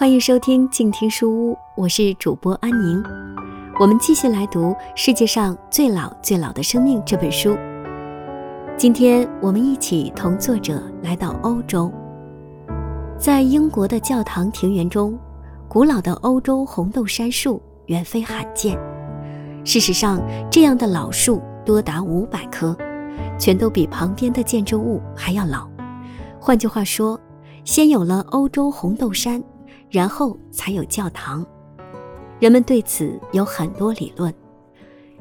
欢迎收听静听书屋，我是主播安宁。我们继续来读《世界上最老最老的生命》这本书。今天我们一起同作者来到欧洲，在英国的教堂庭园中，古老的欧洲红豆杉树远非罕见。事实上，这样的老树多达五百棵，全都比旁边的建筑物还要老。换句话说，先有了欧洲红豆杉，然后才有教堂。人们对此有很多理论，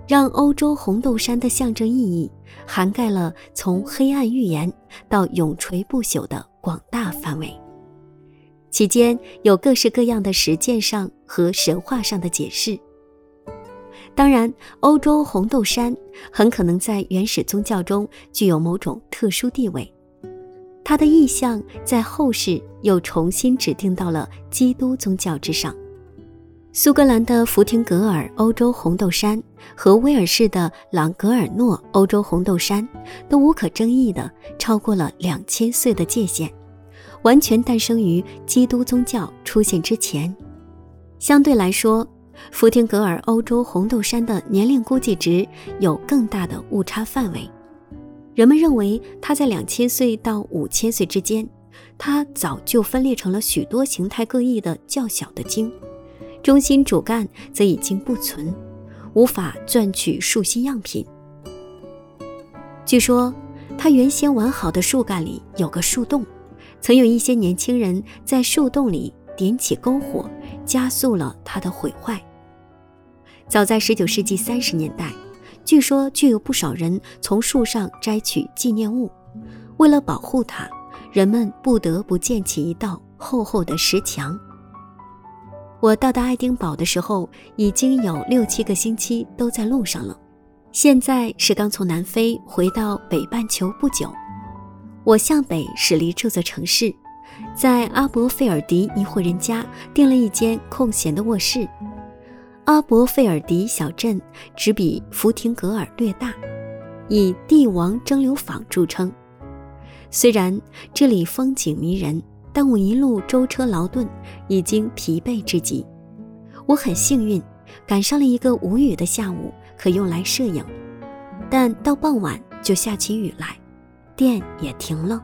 让欧洲红豆杉的象征意义涵盖了从黑暗预言到永垂不朽的广大范围，其间有各式各样的实践上和神话上的解释。当然，欧洲红豆杉很可能在原始宗教中具有某种特殊地位。它的意象在后世又重新指定到了基督宗教之上。苏格兰的福廷格尔欧洲红豆杉和威尔士的朗格尔诺欧洲红豆杉都无可争议地超过了两千岁的界限，完全诞生于基督宗教出现之前。相对来说，福廷格尔欧洲红豆杉的年龄估计值有更大的误差范围。人们认为它在两千岁到五千岁之间，它早就分裂成了许多形态各异的较小的茎，中心主干则已经不存，无法钻取树心样品。据说，它原先完好的树干里有个树洞，曾有一些年轻人在树洞里点起篝火，加速了它的毁坏。早在十九世纪三十年代。据说，就有不少人从树上摘取纪念物。为了保护它，人们不得不建起一道厚厚的石墙。我到达爱丁堡的时候，已经有六七个星期都在路上了。现在是刚从南非回到北半球不久。我向北驶离这座城市，在阿伯费尔迪一户人家订了一间空闲的卧室。阿伯费尔迪小镇只比福廷格尔略大，以帝王蒸馏坊著称。虽然这里风景迷人，但我一路舟车劳顿，已经疲惫至极。我很幸运，赶上了一个无雨的下午，可用来摄影。但到傍晚就下起雨来，电也停了。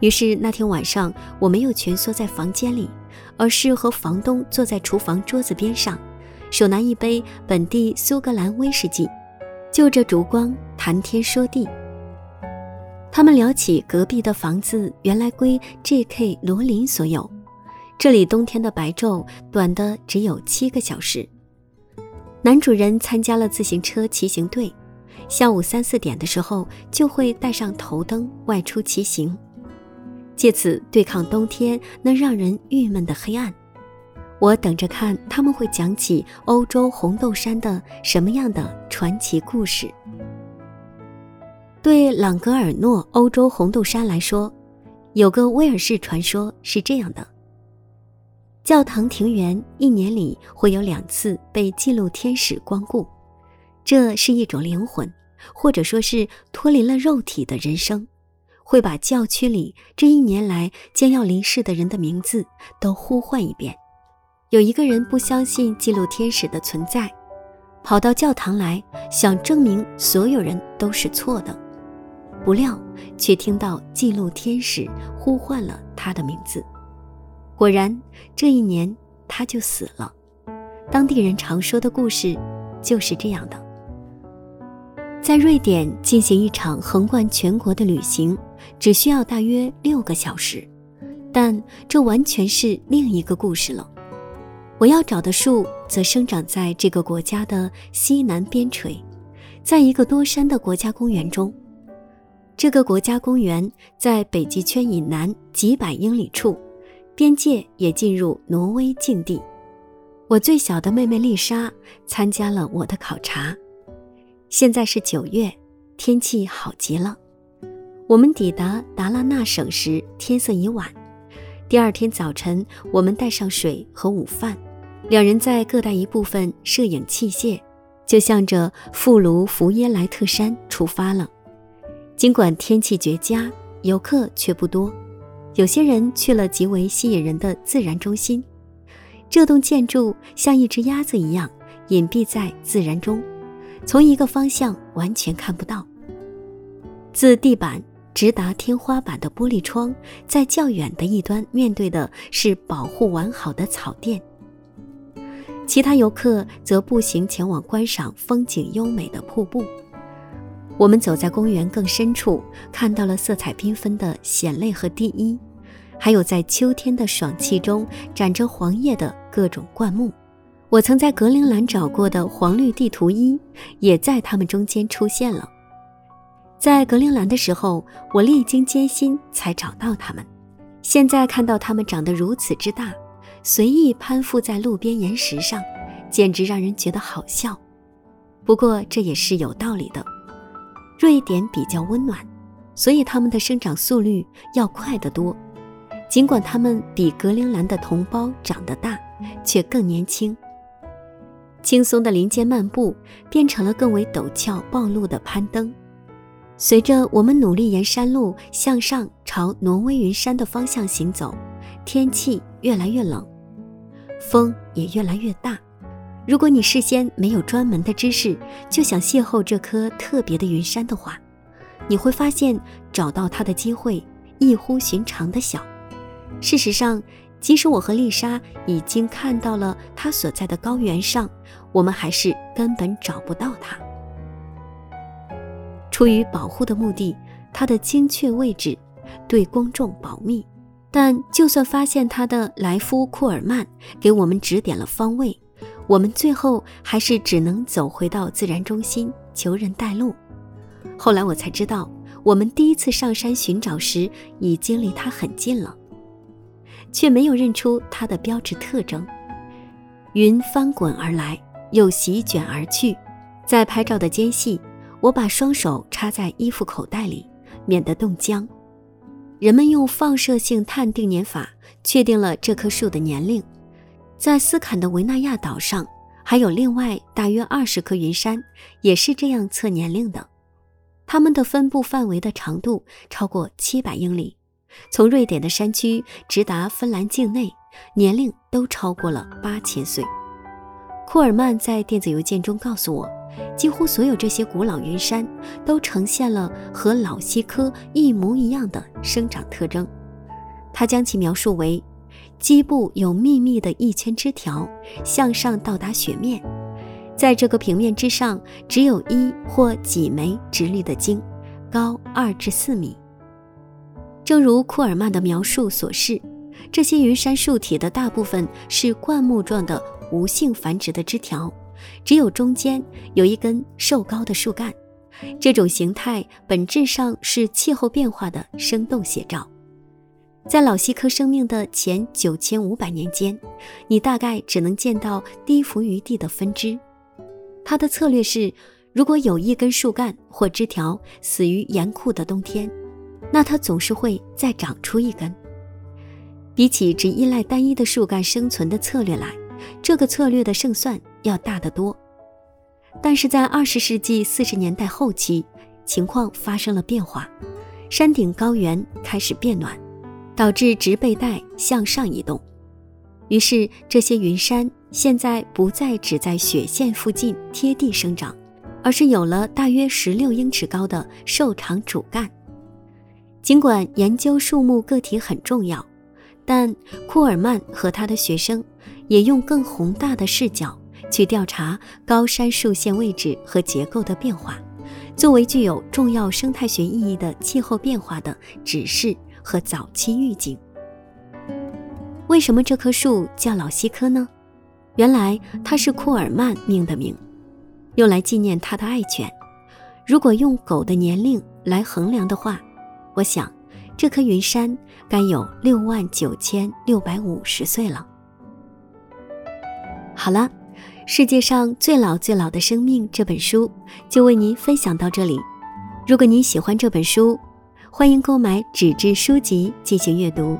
于是那天晚上，我没有蜷缩在房间里，而是和房东坐在厨房桌子边上。手拿一杯本地苏格兰威士忌，就着烛光谈天说地。他们聊起隔壁的房子原来归 J.K. 罗琳所有，这里冬天的白昼短的只有七个小时。男主人参加了自行车骑行队，下午三四点的时候就会带上头灯外出骑行，借此对抗冬天那让人郁闷的黑暗。我等着看他们会讲起欧洲红豆杉的什么样的传奇故事。对朗格尔诺欧洲红豆杉来说，有个威尔士传说是这样的：教堂庭园一年里会有两次被记录天使光顾，这是一种灵魂，或者说是脱离了肉体的人生，会把教区里这一年来将要离世的人的名字都呼唤一遍。有一个人不相信记录天使的存在，跑到教堂来，想证明所有人都是错的，不料却听到记录天使呼唤了他的名字。果然，这一年他就死了。当地人常说的故事就是这样的。在瑞典进行一场横贯全国的旅行，只需要大约六个小时，但这完全是另一个故事了。我要找的树则生长在这个国家的西南边陲，在一个多山的国家公园中。这个国家公园在北极圈以南几百英里处，边界也进入挪威境地。我最小的妹妹丽莎参加了我的考察。现在是九月，天气好极了。我们抵达达拉纳省时，天色已晚。第二天早晨，我们带上水和午饭，两人在各带一部分摄影器械，就向着富卢福耶莱特山出发了。尽管天气绝佳，游客却不多。有些人去了极为吸引人的自然中心，这栋建筑像一只鸭子一样隐蔽在自然中，从一个方向完全看不到。自地板直达天花板的玻璃窗，在较远的一端面对的是保护完好的草甸。其他游客则步行前往观赏风景优美的瀑布。我们走在公园更深处，看到了色彩缤纷的藓类和第一，还有在秋天的爽气中展着黄叶的各种灌木。我曾在格陵兰找过的黄绿地图一，也在它们中间出现了。在格陵兰的时候，我历经艰辛才找到它们，现在看到它们长得如此之大，随意攀附在路边岩石上，简直让人觉得好笑。不过这也是有道理的。瑞典比较温暖，所以它们的生长速率要快得多。尽管它们比格陵兰的同胞长得大，却更年轻。轻松的林间漫步变成了更为陡峭暴露的攀登。随着我们努力沿山路向上朝挪威云山的方向行走，天气越来越冷，风也越来越大。如果你事先没有专门的知识，就想邂逅这颗特别的云山的话，你会发现找到它的机会异乎寻常的小。事实上，即使我和丽莎已经看到了它所在的高原上，我们还是根本找不到它。出于保护的目的，它的精确位置对公众保密。但就算发现它的莱夫库尔曼给我们指点了方位。我们最后还是只能走回到自然中心求人带路。后来我才知道，我们第一次上山寻找时已经离它很近了，却没有认出它的标志特征。云翻滚而来，又席卷而去。在拍照的间隙，我把双手插在衣服口袋里，免得冻僵。人们用放射性碳定年法确定了这棵树的年龄。在斯坎的维纳亚岛上，还有另外大约二十棵云杉，也是这样测年龄的。它们的分布范围的长度超过七百英里，从瑞典的山区直达芬兰境内，年龄都超过了八千岁。库尔曼在电子邮件中告诉我，几乎所有这些古老云杉都呈现了和老西科一模一样的生长特征。他将其描述为。基部有密密的一圈枝条，向上到达雪面，在这个平面之上，只有一或几枚直立的茎，高二至四米。正如库尔曼的描述所示，这些云杉树体的大部分是灌木状的无性繁殖的枝条，只有中间有一根瘦高的树干。这种形态本质上是气候变化的生动写照。在老西科生命的前九千五百年间，你大概只能见到低伏于地的分支。它的策略是，如果有一根树干或枝条死于严酷的冬天，那它总是会再长出一根。比起只依赖单一的树干生存的策略来，这个策略的胜算要大得多。但是在二十世纪四十年代后期，情况发生了变化，山顶高原开始变暖。导致植被带向上移动，于是这些云杉现在不再只在雪线附近贴地生长，而是有了大约十六英尺高的瘦长主干。尽管研究树木个体很重要，但库尔曼和他的学生也用更宏大的视角去调查高山树线位置和结构的变化，作为具有重要生态学意义的气候变化的指示。和早期预警。为什么这棵树叫老西科呢？原来它是库尔曼命的名，用来纪念他的爱犬。如果用狗的年龄来衡量的话，我想这棵云杉该有六万九千六百五十岁了。好了，世界上最老最老的生命这本书就为您分享到这里。如果您喜欢这本书，欢迎购买纸质书籍进行阅读。